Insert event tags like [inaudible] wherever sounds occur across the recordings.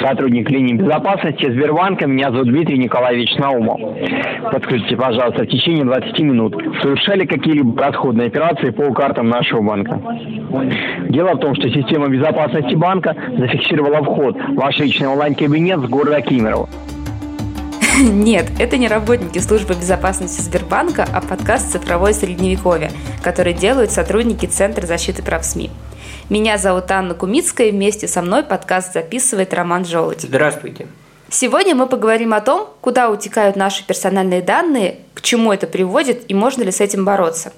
сотрудник линии безопасности Сбербанка. Меня зовут Дмитрий Николаевич Наумов. Подскажите, пожалуйста, в течение 20 минут совершали какие-либо расходные операции по картам нашего банка? Дело в том, что система безопасности банка зафиксировала вход в ваш личный онлайн-кабинет с города Кемерово. [laughs] Нет, это не работники службы безопасности Сбербанка, а подкаст «Цифровое средневековье», который делают сотрудники Центра защиты прав СМИ. Меня зовут Анна Кумицкая, и вместе со мной подкаст записывает Роман Желудь. Здравствуйте. Сегодня мы поговорим о том, куда утекают наши персональные данные, к чему это приводит и можно ли с этим бороться.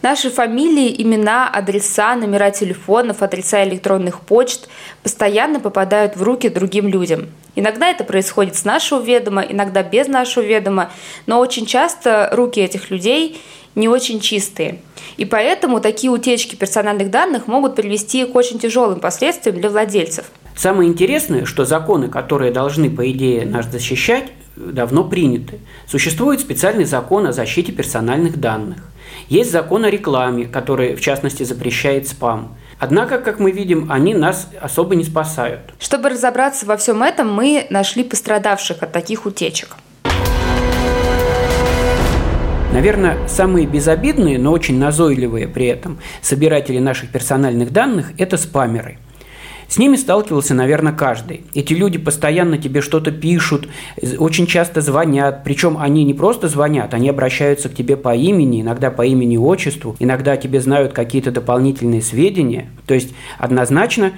Наши фамилии, имена, адреса, номера телефонов, адреса электронных почт постоянно попадают в руки другим людям. Иногда это происходит с нашего ведома, иногда без нашего ведома, но очень часто руки этих людей не очень чистые. И поэтому такие утечки персональных данных могут привести к очень тяжелым последствиям для владельцев. Самое интересное, что законы, которые должны, по идее, нас защищать, давно приняты. Существует специальный закон о защите персональных данных. Есть закон о рекламе, который, в частности, запрещает спам. Однако, как мы видим, они нас особо не спасают. Чтобы разобраться во всем этом, мы нашли пострадавших от таких утечек. Наверное, самые безобидные, но очень назойливые при этом собиратели наших персональных данных – это спамеры – с ними сталкивался, наверное, каждый. Эти люди постоянно тебе что-то пишут, очень часто звонят. Причем они не просто звонят, они обращаются к тебе по имени, иногда по имени отчеству, иногда тебе знают какие-то дополнительные сведения. То есть однозначно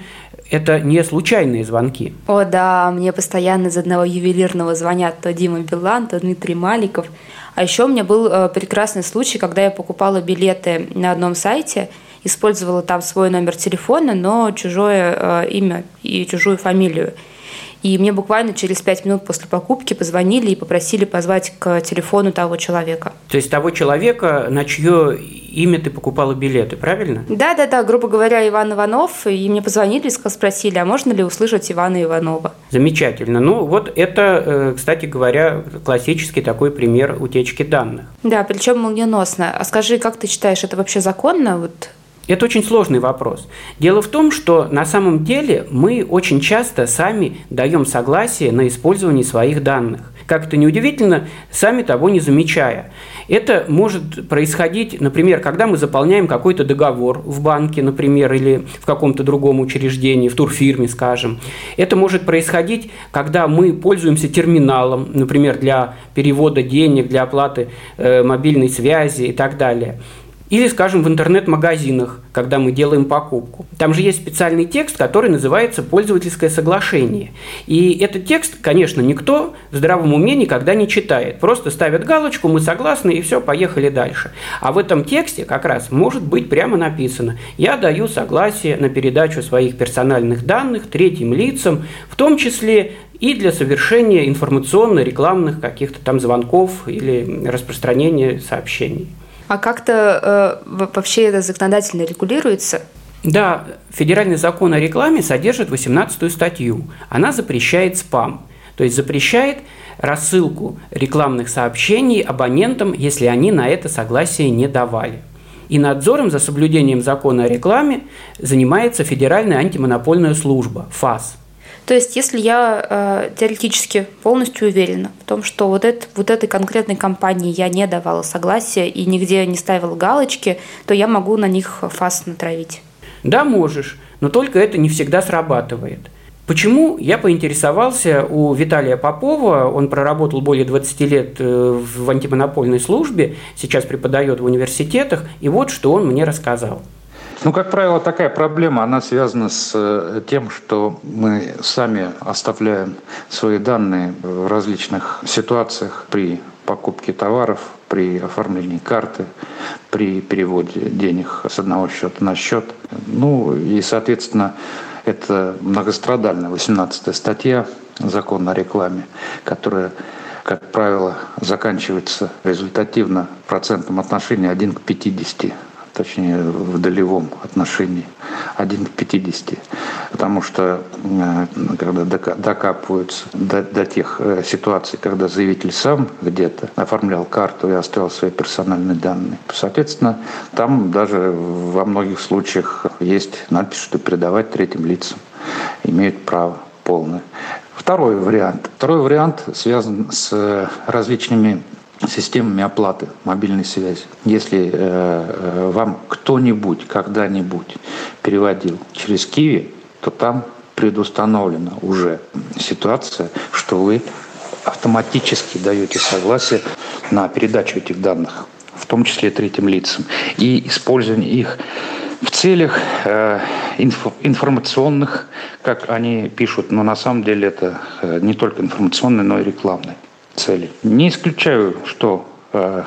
это не случайные звонки. О да, мне постоянно из одного ювелирного звонят то Дима Билан, то Дмитрий Маликов. А еще у меня был э, прекрасный случай, когда я покупала билеты на одном сайте, использовала там свой номер телефона, но чужое э, имя и чужую фамилию. И мне буквально через пять минут после покупки позвонили и попросили позвать к телефону того человека. То есть того человека, на чье имя ты покупала билеты, правильно? Да, да, да, грубо говоря, Иван Иванов. И мне позвонили и спросили, а можно ли услышать Ивана Иванова? Замечательно. Ну, вот это, э, кстати говоря, классический такой пример утечки данных. Да, причем молниеносно. А скажи, как ты считаешь, это вообще законно? Вот это очень сложный вопрос. Дело в том, что на самом деле мы очень часто сами даем согласие на использование своих данных. Как это неудивительно, сами того не замечая. Это может происходить, например, когда мы заполняем какой-то договор в банке, например, или в каком-то другом учреждении, в турфирме, скажем. Это может происходить, когда мы пользуемся терминалом, например, для перевода денег, для оплаты э, мобильной связи и так далее. Или, скажем, в интернет-магазинах, когда мы делаем покупку. Там же есть специальный текст, который называется «Пользовательское соглашение». И этот текст, конечно, никто в здравом уме никогда не читает. Просто ставят галочку, мы согласны, и все, поехали дальше. А в этом тексте как раз может быть прямо написано «Я даю согласие на передачу своих персональных данных третьим лицам, в том числе и для совершения информационно-рекламных каких-то там звонков или распространения сообщений. А как-то э, вообще это законодательно регулируется? Да, федеральный закон о рекламе содержит 18 статью. Она запрещает спам, то есть запрещает рассылку рекламных сообщений абонентам, если они на это согласие не давали. И надзором за соблюдением закона о рекламе занимается Федеральная антимонопольная служба ФАС – то есть, если я э, теоретически полностью уверена в том, что вот, это, вот этой конкретной компании я не давала согласия и нигде не ставила галочки, то я могу на них фас натравить. Да, можешь, но только это не всегда срабатывает. Почему я поинтересовался у Виталия Попова, он проработал более 20 лет э, в антимонопольной службе, сейчас преподает в университетах, и вот что он мне рассказал. Ну, как правило, такая проблема, она связана с э, тем, что мы сами оставляем свои данные в различных ситуациях при покупке товаров, при оформлении карты, при переводе денег с одного счета на счет. Ну и, соответственно, это многострадальная 18 статья закона о рекламе, которая как правило, заканчивается результативно процентом отношения 1 к 50 точнее в долевом отношении 1 к 50. Потому что э, когда докапываются до, до тех э, ситуаций, когда заявитель сам где-то оформлял карту и оставил свои персональные данные, соответственно, там даже во многих случаях есть надпись, что передавать третьим лицам имеют право полная. Второй вариант. Второй вариант связан с различными системами оплаты мобильной связи. Если э, э, вам кто-нибудь когда-нибудь переводил через Киви, то там предустановлена уже ситуация, что вы автоматически даете согласие на передачу этих данных, в том числе третьим лицам, и использование их в целях э, инфо, информационных, как они пишут, но на самом деле это э, не только информационные, но и рекламные цели. Не исключаю, что э,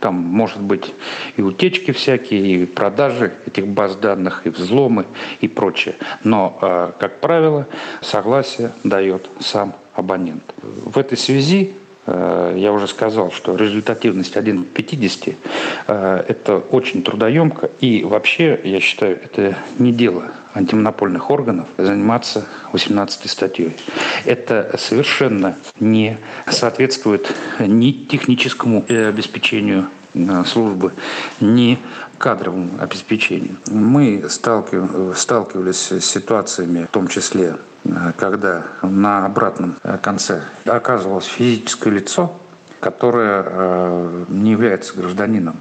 там может быть и утечки всякие, и продажи этих баз данных, и взломы, и прочее. Но, э, как правило, согласие дает сам абонент. В этой связи я уже сказал, что результативность 1 к 50 э, это очень трудоемко. И вообще, я считаю, это не дело антимонопольных органов заниматься 18 статьей. Это совершенно не соответствует ни техническому обеспечению э, службы, ни кадровому обеспечению. Мы сталкивались с ситуациями, в том числе, э, когда на обратном конце оказывалось физическое лицо, которое э, не является гражданином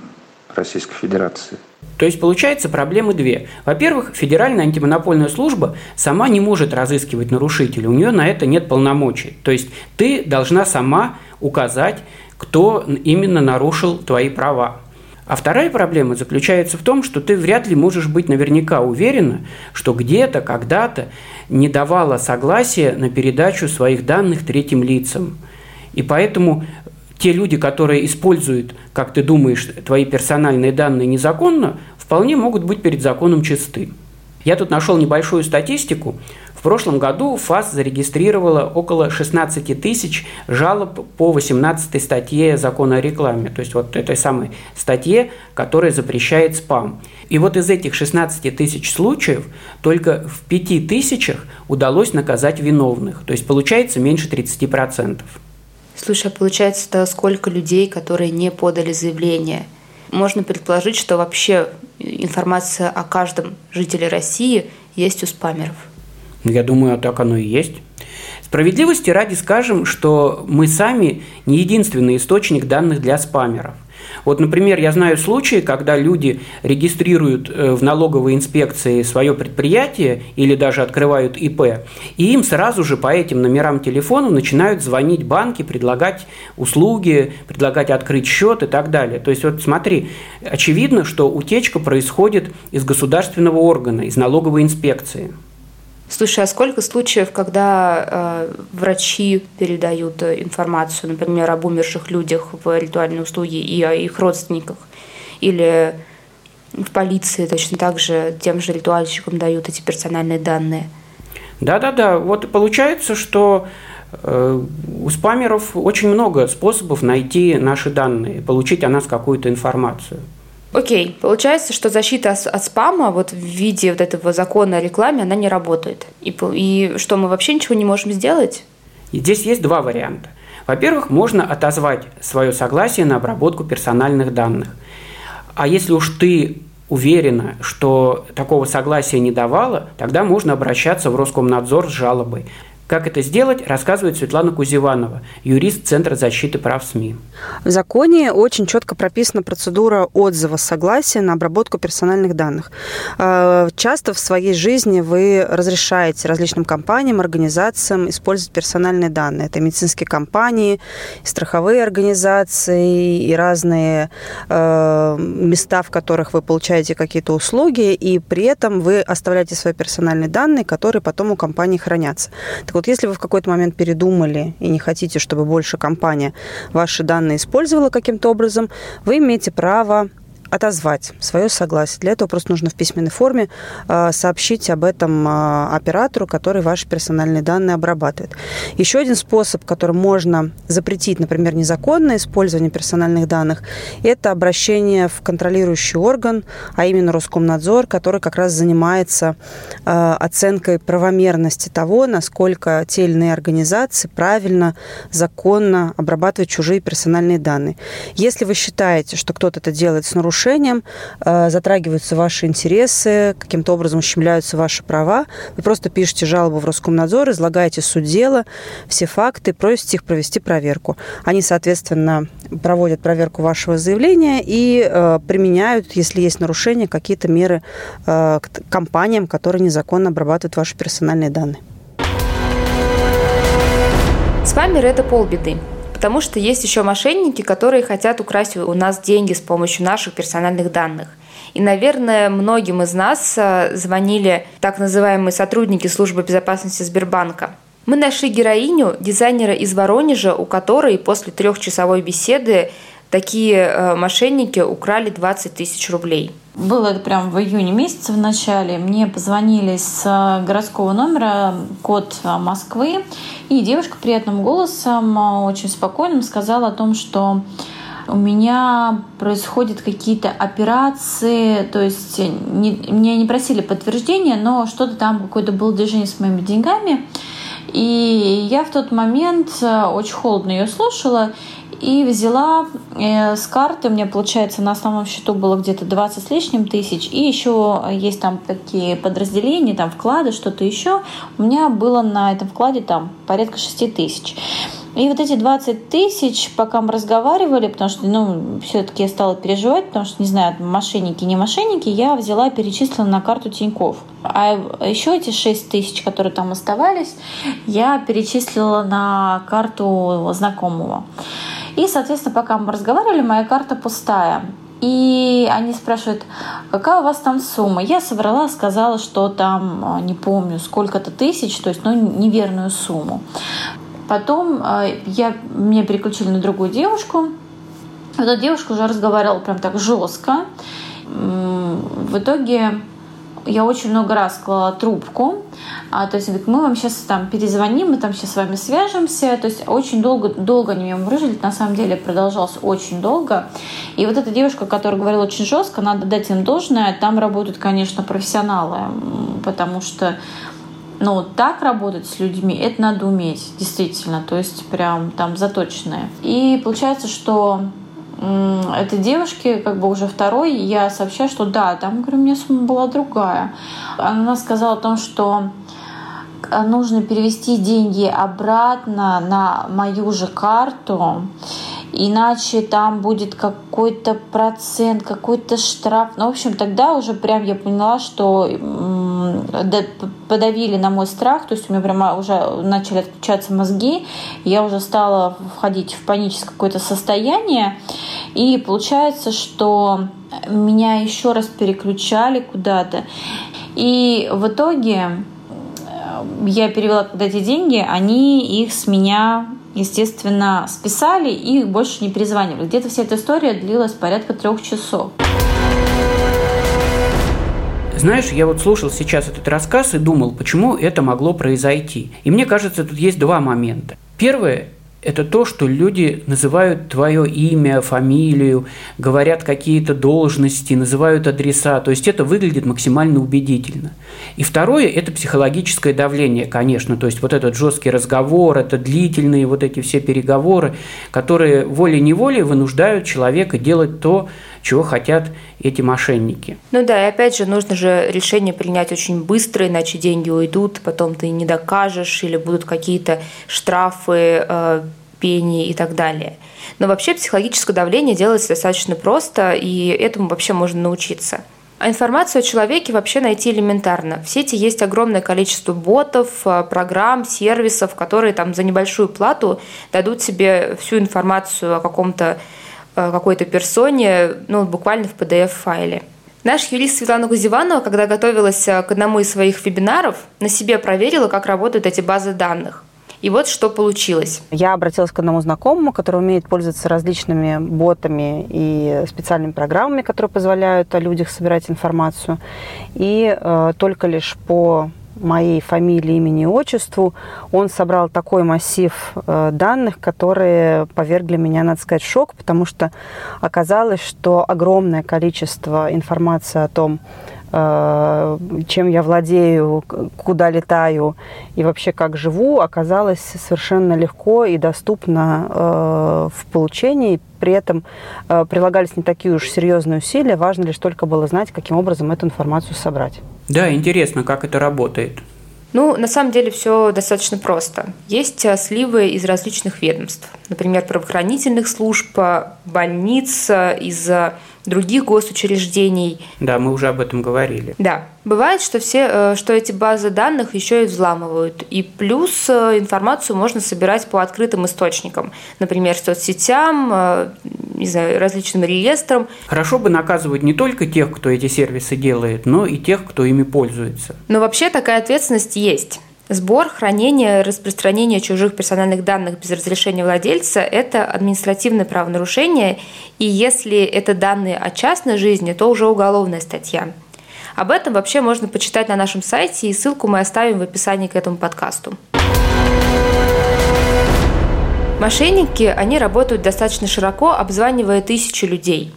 Российской Федерации. То есть получается проблемы две. Во-первых, Федеральная антимонопольная служба сама не может разыскивать нарушителя, у нее на это нет полномочий. То есть ты должна сама указать, кто именно нарушил твои права. А вторая проблема заключается в том, что ты вряд ли можешь быть наверняка уверена, что где-то, когда-то не давала согласия на передачу своих данных третьим лицам. И поэтому те люди, которые используют, как ты думаешь, твои персональные данные незаконно, вполне могут быть перед законом чисты. Я тут нашел небольшую статистику. В прошлом году ФАС зарегистрировала около 16 тысяч жалоб по 18 статье закона о рекламе, то есть вот этой самой статье, которая запрещает спам. И вот из этих 16 тысяч случаев только в 5 тысячах удалось наказать виновных, то есть получается меньше 30%. Слушай, а получается, то сколько людей, которые не подали заявление? Можно предположить, что вообще информация о каждом жителе России есть у спамеров. Я думаю, так оно и есть. Справедливости ради скажем, что мы сами не единственный источник данных для спамеров. Вот, например, я знаю случаи, когда люди регистрируют э, в налоговой инспекции свое предприятие или даже открывают ИП, и им сразу же по этим номерам телефона начинают звонить банки, предлагать услуги, предлагать открыть счет и так далее. То есть вот смотри, очевидно, что утечка происходит из государственного органа, из налоговой инспекции. Слушай, а сколько случаев, когда э, врачи передают э, информацию, например, об умерших людях в ритуальные услуги и о их родственниках? Или в полиции точно так же тем же ритуальщикам дают эти персональные данные? Да-да-да, вот получается, что э, у спамеров очень много способов найти наши данные, получить о нас какую-то информацию. Окей, получается, что защита от спама вот в виде вот этого закона о рекламе, она не работает. И, и что, мы вообще ничего не можем сделать? И здесь есть два варианта. Во-первых, можно отозвать свое согласие на обработку персональных данных. А если уж ты уверена, что такого согласия не давала, тогда можно обращаться в Роскомнадзор с жалобой. Как это сделать, рассказывает Светлана Кузеванова, юрист Центра защиты прав СМИ. В законе очень четко прописана процедура отзыва согласия на обработку персональных данных. Э, часто в своей жизни вы разрешаете различным компаниям, организациям использовать персональные данные. Это медицинские компании, страховые организации и разные э, места, в которых вы получаете какие-то услуги, и при этом вы оставляете свои персональные данные, которые потом у компании хранятся. Так вот, если вы в какой-то момент передумали и не хотите, чтобы больше компания ваши данные использовала каким-то образом, вы имеете право отозвать свое согласие. Для этого просто нужно в письменной форме а, сообщить об этом а, оператору, который ваши персональные данные обрабатывает. Еще один способ, которым можно запретить, например, незаконное использование персональных данных, это обращение в контролирующий орган, а именно Роскомнадзор, который как раз занимается а, оценкой правомерности того, насколько те или иные организации правильно, законно обрабатывают чужие персональные данные. Если вы считаете, что кто-то это делает с нарушением нарушением, э, затрагиваются ваши интересы, каким-то образом ущемляются ваши права. Вы просто пишете жалобу в Роскомнадзор, излагаете суть дела, все факты, просите их провести проверку. Они, соответственно, проводят проверку вашего заявления и э, применяют, если есть нарушения, какие-то меры к компаниям, которые незаконно обрабатывают ваши персональные данные. С вами Реда Полбеды потому что есть еще мошенники, которые хотят украсть у нас деньги с помощью наших персональных данных. И, наверное, многим из нас э, звонили так называемые сотрудники службы безопасности Сбербанка. Мы нашли героиню, дизайнера из Воронежа, у которой после трехчасовой беседы такие э, мошенники украли 20 тысяч рублей. Было это прям в июне месяце в начале. Мне позвонили с э, городского номера, код э, Москвы, и девушка приятным голосом, очень спокойным сказала о том, что у меня происходят какие-то операции, то есть не, меня не просили подтверждения, но что-то там, какое-то было движение с моими деньгами. И я в тот момент очень холодно ее слушала и взяла э, с карты, у меня, получается, на основном счету было где-то 20 с лишним тысяч, и еще есть там такие подразделения, там вклады, что-то еще. У меня было на этом вкладе там порядка 6 тысяч. И вот эти 20 тысяч, пока мы разговаривали, потому что, ну, все-таки я стала переживать, потому что, не знаю, мошенники, не мошенники, я взяла и перечислила на карту Тиньков. А еще эти 6 тысяч, которые там оставались, я перечислила на карту знакомого. И, соответственно, пока мы разговаривали, моя карта пустая. И они спрашивают, какая у вас там сумма? Я собрала, сказала, что там, а, не помню, сколько-то тысяч, то есть, ну, неверную сумму. Потом а, я, меня переключили на другую девушку. Эта девушка уже разговаривала прям так жестко. В итоге я очень много раз клала трубку, а, то есть говорит, мы вам сейчас там перезвоним, мы там сейчас с вами свяжемся, то есть очень долго, долго они меня мурыжили, на самом деле продолжалось очень долго, и вот эта девушка, которая говорила очень жестко, надо дать им должное, там работают, конечно, профессионалы, потому что ну, так работать с людьми, это надо уметь, действительно, то есть прям там заточенные. И получается, что этой девушке, как бы уже второй, я сообщаю, что да, там, говорю, у меня сумма была другая. Она сказала о том, что нужно перевести деньги обратно на мою же карту, иначе там будет какой-то процент, какой-то штраф. Ну, в общем, тогда уже прям я поняла, что подавили на мой страх, то есть у меня прямо уже начали отключаться мозги, я уже стала входить в паническое какое-то состояние, и получается, что меня еще раз переключали куда-то, и в итоге э, я перевела когда эти деньги, они их с меня естественно, списали и больше не перезванивали. Где-то вся эта история длилась порядка трех часов. Знаешь, я вот слушал сейчас этот рассказ и думал, почему это могло произойти. И мне кажется, тут есть два момента. Первое это то, что люди называют твое имя, фамилию, говорят какие-то должности, называют адреса. То есть это выглядит максимально убедительно. И второе – это психологическое давление, конечно. То есть вот этот жесткий разговор, это длительные вот эти все переговоры, которые волей-неволей вынуждают человека делать то, чего хотят эти мошенники. Ну да, и опять же, нужно же решение принять очень быстро, иначе деньги уйдут, потом ты не докажешь, или будут какие-то штрафы, э, пени и так далее. Но вообще психологическое давление делается достаточно просто, и этому вообще можно научиться. А информацию о человеке вообще найти элементарно. В сети есть огромное количество ботов, э, программ, сервисов, которые там за небольшую плату дадут себе всю информацию о каком-то какой-то персоне, ну, буквально в PDF-файле. Наш юрист Светлана Гузеванова, когда готовилась э, к одному из своих вебинаров, на себе проверила, как работают эти базы данных. И вот что получилось. Я обратилась к одному знакомому, который умеет пользоваться различными ботами и специальными программами, которые позволяют о людях собирать информацию. И э, только лишь по моей фамилии, имени и отчеству, он собрал такой массив э, данных, которые повергли меня, надо сказать, в шок, потому что оказалось, что огромное количество информации о том, чем я владею, куда летаю и вообще как живу, оказалось совершенно легко и доступно э, в получении. При этом э, прилагались не такие уж серьезные усилия. Важно лишь только было знать, каким образом эту информацию собрать. Да, интересно, как это работает. Ну, на самом деле все достаточно просто. Есть э, сливы из различных ведомств, например, правоохранительных служб, больниц, из других госучреждений. Да, мы уже об этом говорили. Да. Бывает, что, все, э, что эти базы данных еще и взламывают. И плюс э, информацию можно собирать по открытым источникам. Например, соцсетям, э, не знаю, различным реестрам. Хорошо бы наказывать не только тех, кто эти сервисы делает, но и тех, кто ими пользуется. Но вообще такая ответственность есть. Сбор, хранение, распространение чужих персональных данных без разрешения владельца – это административное правонарушение, и если это данные о частной жизни, то уже уголовная статья. Об этом вообще можно почитать на нашем сайте, и ссылку мы оставим в описании к этому подкасту. Мошенники, они работают достаточно широко, обзванивая тысячи людей.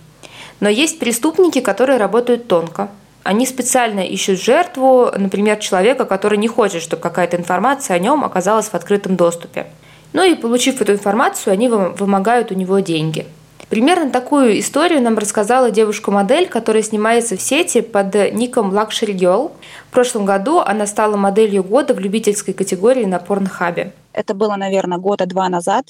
Но есть преступники, которые работают тонко, они специально ищут жертву, например, человека, который не хочет, чтобы какая-то информация о нем оказалась в открытом доступе. Ну и получив эту информацию, они вымогают у него деньги. Примерно такую историю нам рассказала девушка-модель, которая снимается в сети под ником Luxury Girl. В прошлом году она стала моделью года в любительской категории на Порнхабе. Это было, наверное, года два назад.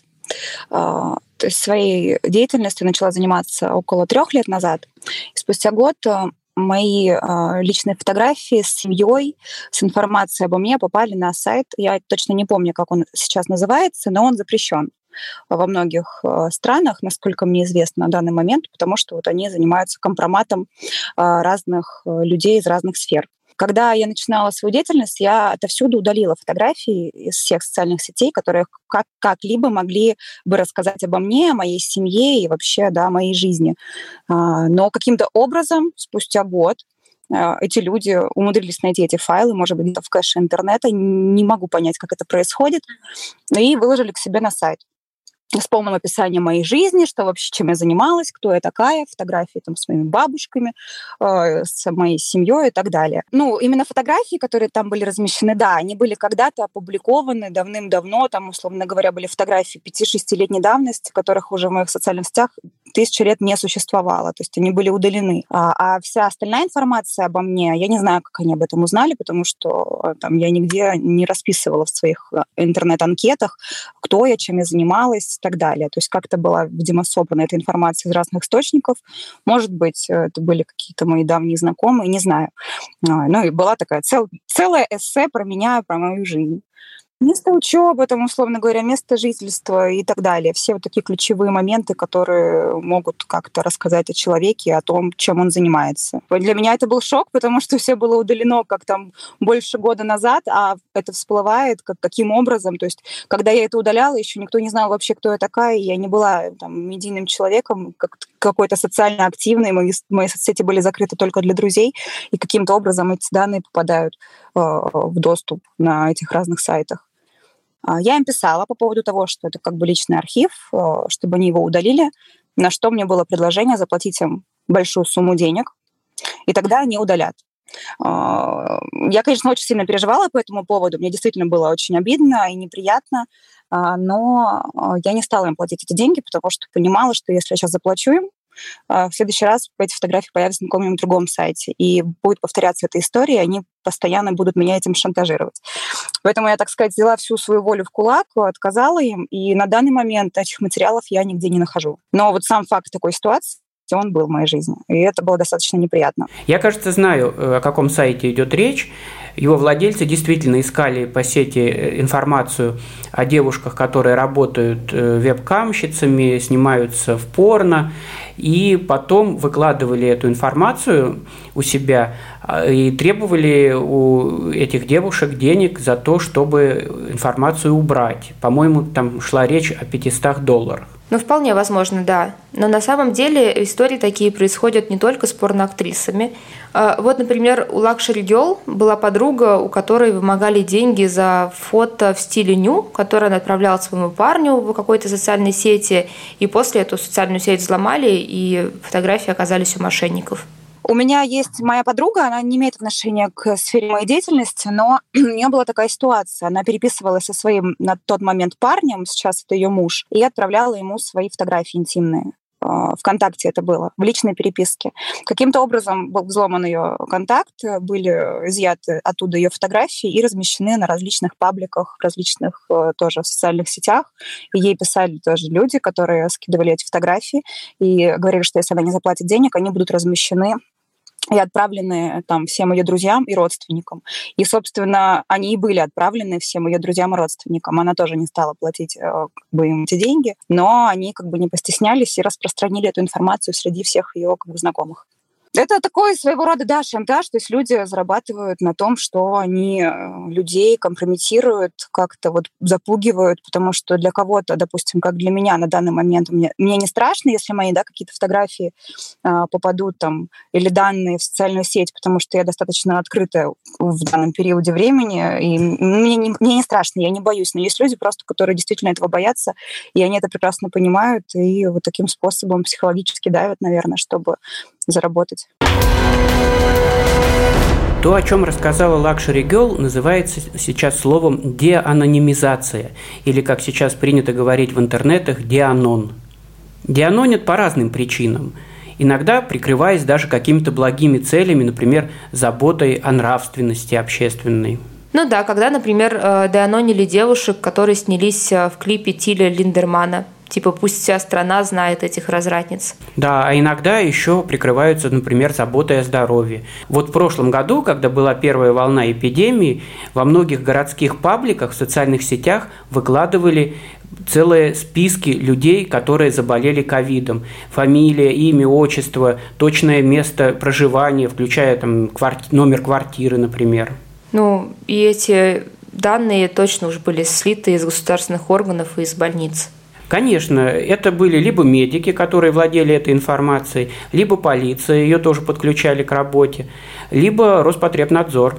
А, то есть своей деятельностью начала заниматься около трех лет назад. И спустя год а, мои э, личные фотографии с семьей, с информацией обо мне попали на сайт. Я точно не помню, как он сейчас называется, но он запрещен во многих э, странах, насколько мне известно на данный момент, потому что вот они занимаются компроматом э, разных людей из разных сфер. Когда я начинала свою деятельность, я отовсюду удалила фотографии из всех социальных сетей, которые как- как-либо могли бы рассказать обо мне, о моей семье и вообще, да, о моей жизни. А, но каким-то образом, спустя год, а, эти люди умудрились найти эти файлы, может быть, в кэше интернета, не могу понять, как это происходит, и выложили к себе на сайт с полным описанием моей жизни, что вообще, чем я занималась, кто я такая, фотографии там с моими бабушками, э, с моей семьей и так далее. Ну, именно фотографии, которые там были размещены, да, они были когда-то опубликованы давным-давно, там, условно говоря, были фотографии 5-6-летней давности, которых уже в моих социальных сетях тысячу лет не существовало, то есть они были удалены. А, а вся остальная информация обо мне, я не знаю, как они об этом узнали, потому что э, там я нигде не расписывала в своих э, интернет-анкетах, кто я, чем я занималась и так далее. То есть как-то была, видимо, собрана эта информация из разных источников. Может быть, э, это были какие-то мои давние знакомые, не знаю. А, ну и была такая цел, целая эссе про меня, про мою жизнь. Место учебы, там, условно говоря, место жительства и так далее. Все вот такие ключевые моменты, которые могут как-то рассказать о человеке, о том, чем он занимается. Для меня это был шок, потому что все было удалено как там больше года назад, а это всплывает как, каким образом. То есть, когда я это удаляла, еще никто не знал вообще, кто я такая. Я не была там медийным человеком, как, какой-то социально активной. Мои, мои соцсети были закрыты только для друзей, и каким-то образом эти данные попадают э, в доступ на этих разных сайтах. А, я им писала по поводу того, что это как бы личный архив, э, чтобы они его удалили, на что мне было предложение заплатить им большую сумму денег, и тогда они удалят. А, я, конечно, очень сильно переживала по этому поводу, мне действительно было очень обидно и неприятно, а, но я не стала им платить эти деньги, потому что понимала, что если я сейчас заплачу им, в следующий раз эти фотографии появятся на каком-нибудь другом сайте, и будет повторяться эта история, и они постоянно будут меня этим шантажировать. Поэтому я, так сказать, взяла всю свою волю в кулак, отказала им, и на данный момент этих материалов я нигде не нахожу. Но вот сам факт такой ситуации, он был в моей жизни. И это было достаточно неприятно. Я, кажется, знаю, э, о каком сайте идет речь. Его владельцы действительно искали по сети э, информацию о девушках, которые работают э, веб-камщицами, снимаются в порно и потом выкладывали эту информацию у себя а, и требовали у этих девушек денег за то, чтобы информацию убрать. По-моему, там шла речь о 500 долларах. Ну, вполне возможно, да. Но на самом деле истории такие происходят не только с порноактрисами. А, вот, например, у Luxury Girl была подруга, у которой вымогали деньги за фото в стиле ню, которое она отправляла своему парню в какой-то социальной сети, и после эту социальную сеть взломали, и фотографии оказались у мошенников. У меня есть моя подруга, она не имеет отношения к сфере моей деятельности, но [clears throat] у нее была такая ситуация. Она переписывалась со своим на тот момент парнем, сейчас это ее муж, и отправляла ему свои фотографии интимные. А, ВКонтакте это было, в личной переписке. Каким-то образом был взломан ее контакт, были изъяты оттуда ее фотографии и размещены на различных пабликах, различных э, тоже социальных сетях. И ей писали тоже люди, которые скидывали эти фотографии и говорили, что если она не заплатит денег, они будут размещены и отправлены там всем ее друзьям и родственникам. И, собственно, они и были отправлены всем ее друзьям и родственникам. Она тоже не стала платить э, как бы, им эти деньги, но они как бы не постеснялись и распространили эту информацию среди всех ее как бы, знакомых. Это такой своего рода, да, шантаж, то есть люди зарабатывают на том, что они э, людей компрометируют, как-то вот запугивают, потому что для кого-то, допустим, как для меня на данный момент, мне, мне не страшно, если мои, да, какие-то фотографии а, попадут там или данные в социальную сеть, потому что я достаточно открытая в данном периоде времени, и мне не, мне не страшно, я не боюсь, но есть люди просто, которые действительно этого боятся, и они это прекрасно понимают, и вот таким способом психологически давят, наверное, чтобы заработать. То, о чем рассказала Luxury Girl, называется сейчас словом деанонимизация, или, как сейчас принято говорить в интернетах, деанон. Деанонят по разным причинам. Иногда прикрываясь даже какими-то благими целями, например, заботой о нравственности общественной. Ну да, когда, например, э, деанонили девушек, которые снялись э, в клипе Тиля Линдермана – Типа пусть вся страна знает этих развратниц. Да, а иногда еще прикрываются, например, заботой о здоровье. Вот в прошлом году, когда была первая волна эпидемии, во многих городских пабликах в социальных сетях выкладывали целые списки людей, которые заболели ковидом. Фамилия, имя, отчество, точное место проживания, включая там, кварти- номер квартиры, например. Ну, и эти данные точно уже были слиты из государственных органов и из больниц. Конечно, это были либо медики, которые владели этой информацией, либо полиция, ее тоже подключали к работе, либо Роспотребнадзор.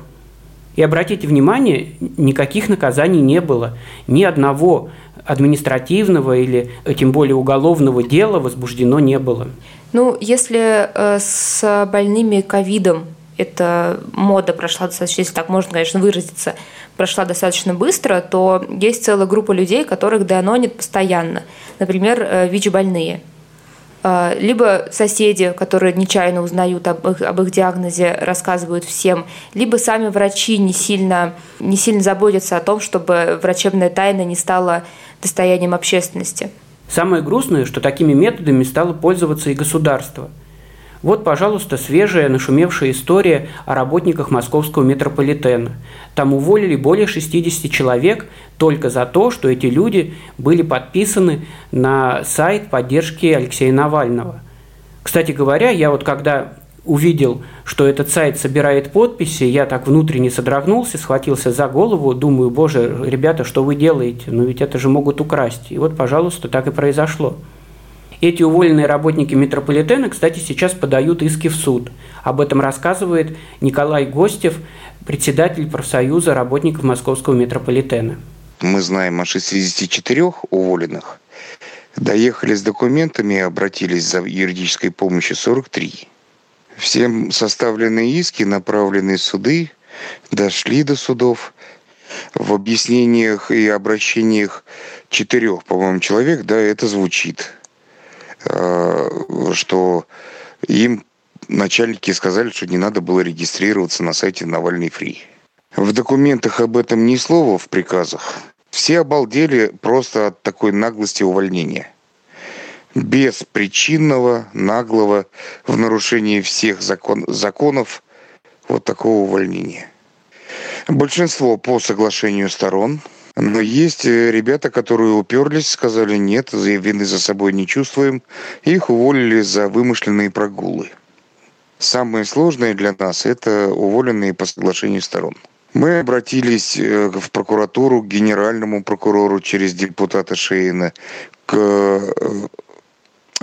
И обратите внимание, никаких наказаний не было. Ни одного административного или тем более уголовного дела возбуждено не было. Ну, если э, с больными ковидом эта мода прошла достаточно, если так можно, конечно, выразиться, прошла достаточно быстро, то есть целая группа людей, которых деанонит постоянно. Например, э, ВИЧ-больные. Э, либо соседи, которые нечаянно узнают об их, об их диагнозе, рассказывают всем, либо сами врачи не сильно, не сильно заботятся о том, чтобы врачебная тайна не стала достоянием общественности. Самое грустное, что такими методами стало пользоваться и государство – вот, пожалуйста, свежая, нашумевшая история о работниках московского метрополитена. Там уволили более 60 человек только за то, что эти люди были подписаны на сайт поддержки Алексея Навального. Кстати говоря, я вот когда увидел, что этот сайт собирает подписи, я так внутренне содрогнулся, схватился за голову, думаю, боже, ребята, что вы делаете? Ну ведь это же могут украсть. И вот, пожалуйста, так и произошло. Эти уволенные работники метрополитена, кстати, сейчас подают иски в суд. Об этом рассказывает Николай Гостев, председатель профсоюза работников московского метрополитена. Мы знаем о 64 уволенных. Доехали с документами обратились за юридической помощью 43. Всем составленные иски, направленные суды, дошли до судов. В объяснениях и обращениях четырех, по-моему, человек, да, это звучит. Э, что им начальники сказали, что не надо было регистрироваться на сайте Навальный Фри. В документах об этом ни слова в приказах. Все обалдели просто от такой наглости увольнения. Без причинного, наглого, в нарушении всех закон, законов вот такого увольнения. Большинство по соглашению сторон – но есть э, ребята, которые уперлись, сказали нет, вины за собой не чувствуем. Их уволили за вымышленные прогулы. Самое сложное для нас – это уволенные по соглашению сторон. Мы обратились э, в прокуратуру, к генеральному прокурору через депутата Шейна, к э,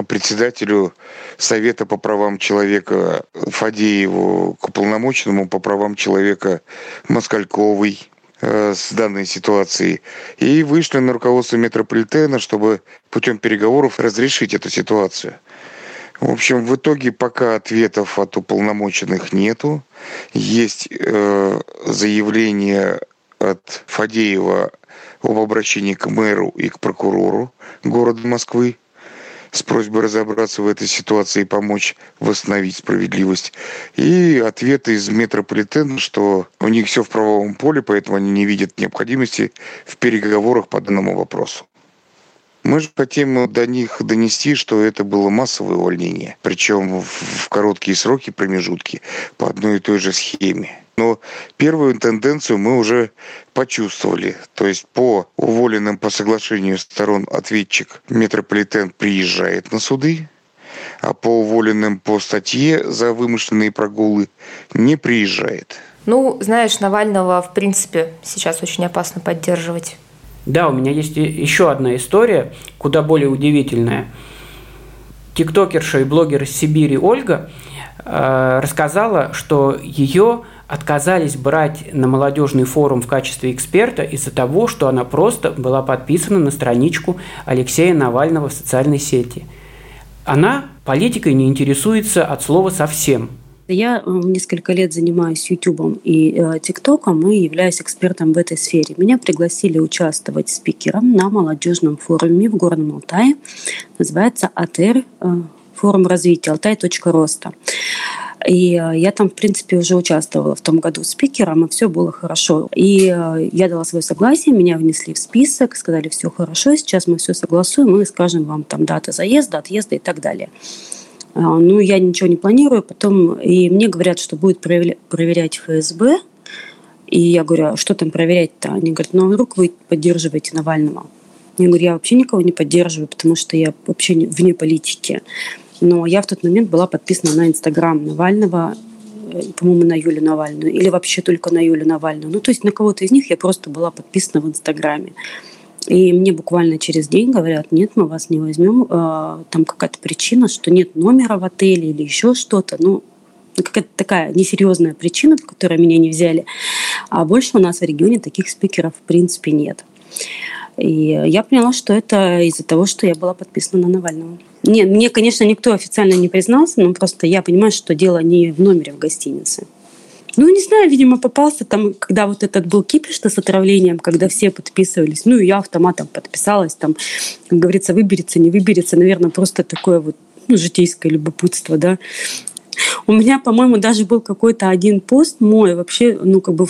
председателю Совета по правам человека Фадееву, к уполномоченному по правам человека Москальковой, с данной ситуацией и вышли на руководство метрополитена, чтобы путем переговоров разрешить эту ситуацию. В общем, в итоге пока ответов от уполномоченных нету. Есть э, заявление от Фадеева об обращении к мэру и к прокурору города Москвы с просьбой разобраться в этой ситуации и помочь восстановить справедливость. И ответ из метрополитена, что у них все в правовом поле, поэтому они не видят необходимости в переговорах по данному вопросу. Мы же хотим до них донести, что это было массовое увольнение, причем в короткие сроки, промежутки, по одной и той же схеме. Но первую тенденцию мы уже почувствовали. То есть по уволенным по соглашению сторон ответчик метрополитен приезжает на суды, а по уволенным по статье за вымышленные прогулы не приезжает. Ну, знаешь, Навального, в принципе, сейчас очень опасно поддерживать. Да, у меня есть еще одна история, куда более удивительная. Тиктокерша и блогер из Сибири Ольга э, рассказала, что ее отказались брать на молодежный форум в качестве эксперта из-за того, что она просто была подписана на страничку Алексея Навального в социальной сети. Она политикой не интересуется от слова совсем. Я э, несколько лет занимаюсь YouTube и э, ТикТоком и являюсь экспертом в этой сфере. Меня пригласили участвовать спикером на молодежном форуме в Горном Алтае. Называется АТР, э, форум развития Алтай.роста. И э, я там, в принципе, уже участвовала в том году спикером, и все было хорошо. И э, я дала свое согласие, меня внесли в список, сказали, все хорошо, сейчас мы все согласуем, мы скажем вам там дата заезда, отъезда и так далее. А, ну, я ничего не планирую, потом, и мне говорят, что будет проверять ФСБ, и я говорю, а что там проверять-то? Они говорят, ну, а вдруг вы поддерживаете Навального? Я говорю, я вообще никого не поддерживаю, потому что я вообще вне политики. Но я в тот момент была подписана на Инстаграм Навального, э, по-моему, на Юлю Навальную, или вообще только на Юлю Навальную. Ну, то есть на кого-то из них я просто была подписана в Инстаграме. И мне буквально через день говорят, нет, мы вас не возьмем, э, там какая-то причина, что нет номера в отеле или еще что-то. Ну, какая-то такая несерьезная причина, по которой меня не взяли. А больше у нас в регионе таких спикеров в принципе нет. И я поняла, что это из-за того, что я была подписана на Навального. Нет, мне, конечно, никто официально не признался, но просто я понимаю, что дело не в номере в гостинице. Ну, не знаю, видимо, попался там, когда вот этот был кипиш с отравлением, когда все подписывались. Ну, и я автоматом подписалась. Там, как говорится, выберется, не выберется. Наверное, просто такое вот ну, житейское любопытство, да. У меня, по-моему, даже был какой-то один пост мой, вообще, ну, как бы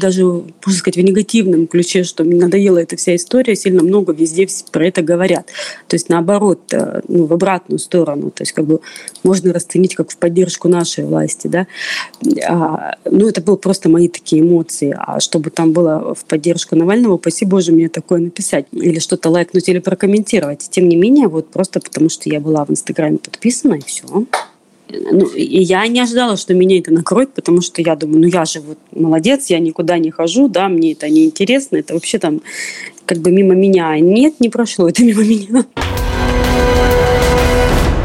даже, можно сказать, в негативном ключе, что мне надоела эта вся история, сильно много везде про это говорят. То есть, наоборот, э, ну, в обратную сторону. То есть, как бы можно расценить как в поддержку нашей власти, да. А, ну, это были просто мои такие эмоции. А чтобы там было в поддержку Навального, спасибо Боже, мне такое написать. Или что-то лайкнуть или прокомментировать. Тем не менее, вот просто потому, что я была в Инстаграме подписана, и все ну, и я не ожидала, что меня это накроет, потому что я думаю, ну я же вот молодец, я никуда не хожу, да, мне это не интересно, это вообще там как бы мимо меня. Нет, не прошло это мимо меня.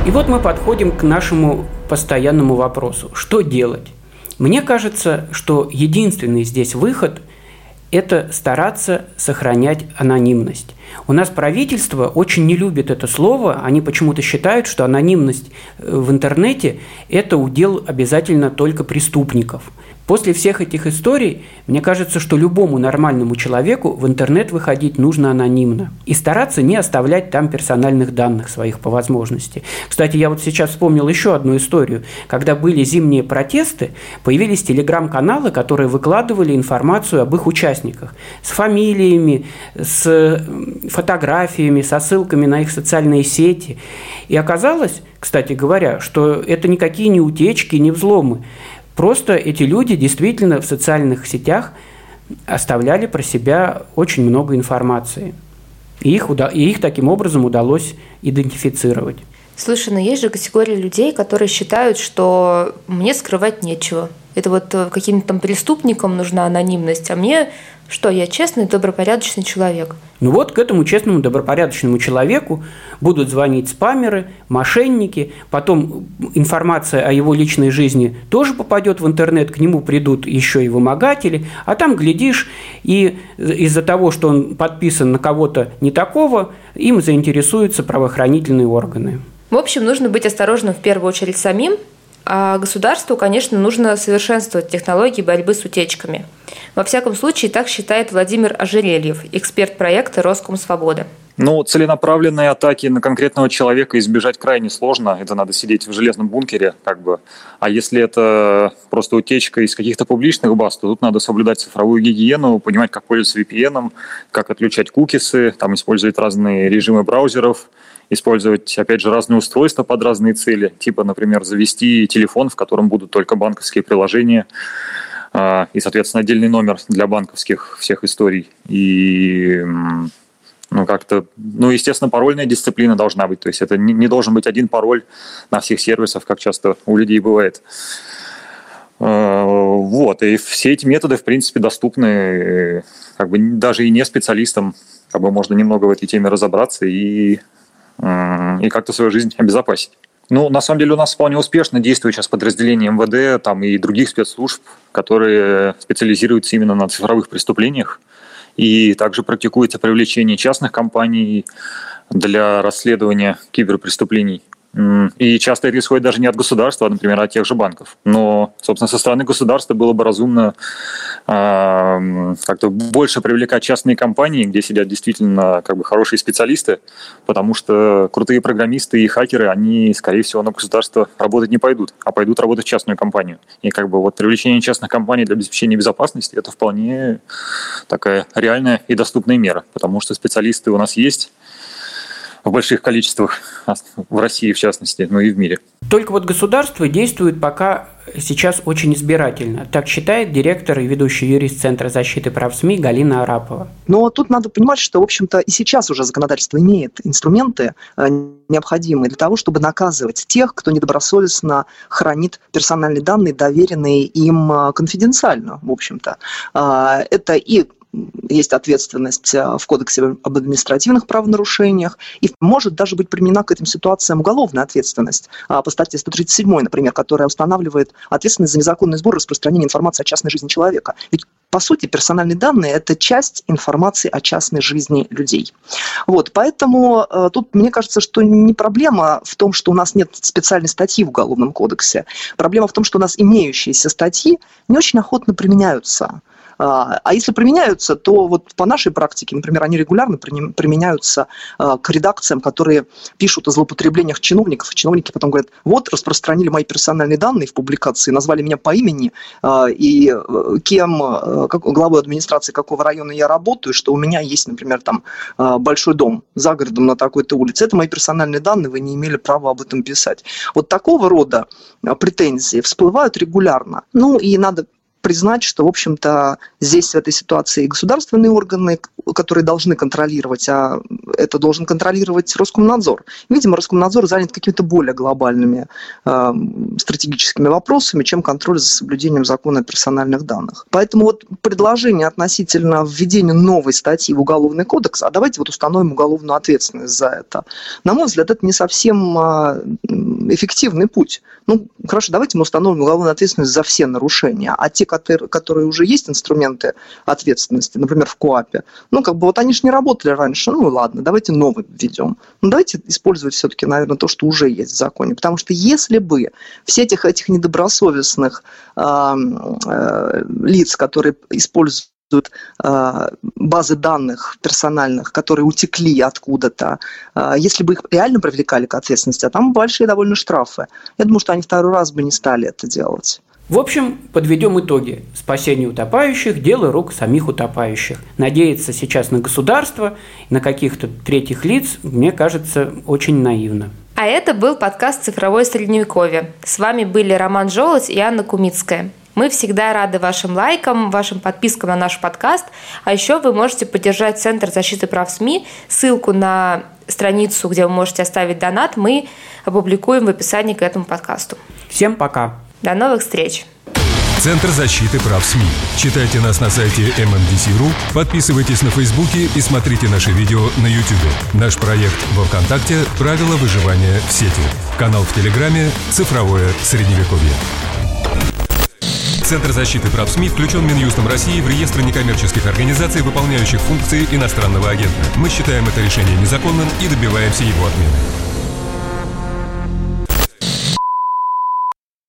И вот мы подходим к нашему постоянному вопросу. Что делать? Мне кажется, что единственный здесь выход – это стараться сохранять анонимность. У нас правительство очень не любит это слово, они почему-то считают, что анонимность э, в интернете – это удел обязательно только преступников – После всех этих историй, мне кажется, что любому нормальному человеку в интернет выходить нужно анонимно и стараться не оставлять там персональных данных своих по возможности. Кстати, я вот сейчас вспомнил еще одну историю. Когда были зимние протесты, появились телеграм-каналы, которые выкладывали информацию об их участниках с фамилиями, с фотографиями, со ссылками на их социальные сети. И оказалось, кстати говоря, что это никакие не утечки, не взломы. Просто эти люди действительно в социальных сетях оставляли про себя очень много информации. И их, и их таким образом удалось идентифицировать. Слушай, но есть же категория людей, которые считают, что мне скрывать нечего. Это вот э, каким-то там преступникам нужна анонимность, а мне что, я честный, добропорядочный человек. Ну вот к этому честному, добропорядочному человеку будут звонить спамеры, мошенники, потом информация о его личной жизни тоже попадет в интернет, к нему придут еще и вымогатели, а там, глядишь, и из-за того, что он подписан на кого-то не такого, им заинтересуются правоохранительные органы. В общем, нужно быть осторожным в первую очередь самим, а государству, конечно, нужно совершенствовать технологии борьбы с утечками. Во всяком случае, так считает Владимир Ожерельев, эксперт проекта «Роскомсвобода». Ну, целенаправленные атаки на конкретного человека избежать крайне сложно. Это надо сидеть в железном бункере, как бы. А если это просто утечка из каких-то публичных баз, то тут надо соблюдать цифровую гигиену, понимать, как пользоваться VPN, как отключать кукисы, там использовать разные режимы браузеров, использовать, опять же, разные устройства под разные цели. Типа, например, завести телефон, в котором будут только банковские приложения а, и, соответственно, отдельный номер для банковских всех историй. И ну, как-то, ну, естественно, парольная дисциплина должна быть. То есть это не, не должен быть один пароль на всех сервисах, как часто у людей бывает. А, вот, и все эти методы, в принципе, доступны как бы даже и не специалистам. Как бы можно немного в этой теме разобраться и и как-то свою жизнь обезопасить. Ну, на самом деле у нас вполне успешно действует сейчас подразделение МВД там, и других спецслужб, которые специализируются именно на цифровых преступлениях. И также практикуется привлечение частных компаний для расследования киберпреступлений. И часто это исходит даже не от государства, а, например, от тех же банков. Но, собственно, со стороны государства было бы разумно э, как-то больше привлекать частные компании, где сидят действительно как бы хорошие специалисты, потому что крутые программисты и хакеры, они, скорее всего, на государство работать не пойдут, а пойдут работать в частную компанию. И как бы вот привлечение частных компаний для обеспечения безопасности – это вполне такая реальная и доступная мера, потому что специалисты у нас есть, в больших количествах, в России в частности, но и в мире. Только вот государство действует пока сейчас очень избирательно. Так считает директор и ведущий юрист Центра защиты прав СМИ Галина Арапова. Но тут надо понимать, что, в общем-то, и сейчас уже законодательство имеет инструменты, э, необходимые для того, чтобы наказывать тех, кто недобросовестно хранит персональные данные, доверенные им э, конфиденциально, в общем-то. А, это и есть ответственность э, в Кодексе об административных правонарушениях, и может даже быть применена к этим ситуациям уголовная ответственность а, по статье 137, например, которая устанавливает ответственность за незаконный сбор и распространение информации о частной жизни человека. Ведь по сути, персональные данные – это часть информации о частной жизни людей. Вот, поэтому э, тут мне кажется, что не проблема в том, что у нас нет специальной статьи в Уголовном кодексе. Проблема в том, что у нас имеющиеся статьи не очень охотно применяются. А, а если применяются, то вот по нашей практике, например, они регулярно применяются а, к редакциям, которые пишут о злоупотреблениях чиновников, чиновники потом говорят, вот, распространили мои персональные данные в публикации, назвали меня по имени, а, и э, кем, э, как, главой администрации какого района я работаю, что у меня есть, например, там большой дом за городом на такой-то улице. Это мои персональные данные, вы не имели права об этом писать. Вот такого рода претензии всплывают регулярно. Ну и надо признать, что, в общем-то, здесь в этой ситуации государственные органы, которые должны контролировать, а это должен контролировать Роскомнадзор. Видимо, Роскомнадзор занят какими-то более глобальными э, стратегическими вопросами, чем контроль за соблюдением закона о персональных данных. Поэтому вот предложение относительно введения новой статьи в Уголовный кодекс, а давайте вот установим уголовную ответственность за это, на мой взгляд, это не совсем э, эффективный путь. Ну, хорошо, давайте мы установим уголовную ответственность за все нарушения, а те, которые уже есть инструменты ответственности, например, в КОАПе, ну, как бы вот они же не работали раньше, ну, ладно, давайте новый введем. Ну, давайте использовать все-таки, наверное, то, что уже есть в законе, потому что если бы все этих, этих недобросовестных э, э, лиц, которые используют базы данных персональных, которые утекли откуда-то, если бы их реально привлекали к ответственности, а там большие довольно штрафы, я думаю, что они второй раз бы не стали это делать. В общем, подведем итоги. Спасение утопающих – дело рук самих утопающих. Надеяться сейчас на государство, на каких-то третьих лиц, мне кажется, очень наивно. А это был подкаст «Цифровое средневековье». С вами были Роман Жолодь и Анна Кумицкая. Мы всегда рады вашим лайкам, вашим подпискам на наш подкаст. А еще вы можете поддержать Центр защиты прав СМИ. Ссылку на страницу, где вы можете оставить донат, мы опубликуем в описании к этому подкасту. Всем пока! До новых встреч! Центр защиты прав СМИ. Читайте нас на сайте MMDC.ru, подписывайтесь на Фейсбуке и смотрите наши видео на YouTube. Наш проект во Вконтакте «Правила выживания в сети». Канал в Телеграме «Цифровое Средневековье». Центр защиты прав СМИ включен Минюстом России в реестр некоммерческих организаций, выполняющих функции иностранного агента. Мы считаем это решение незаконным и добиваемся его отмены.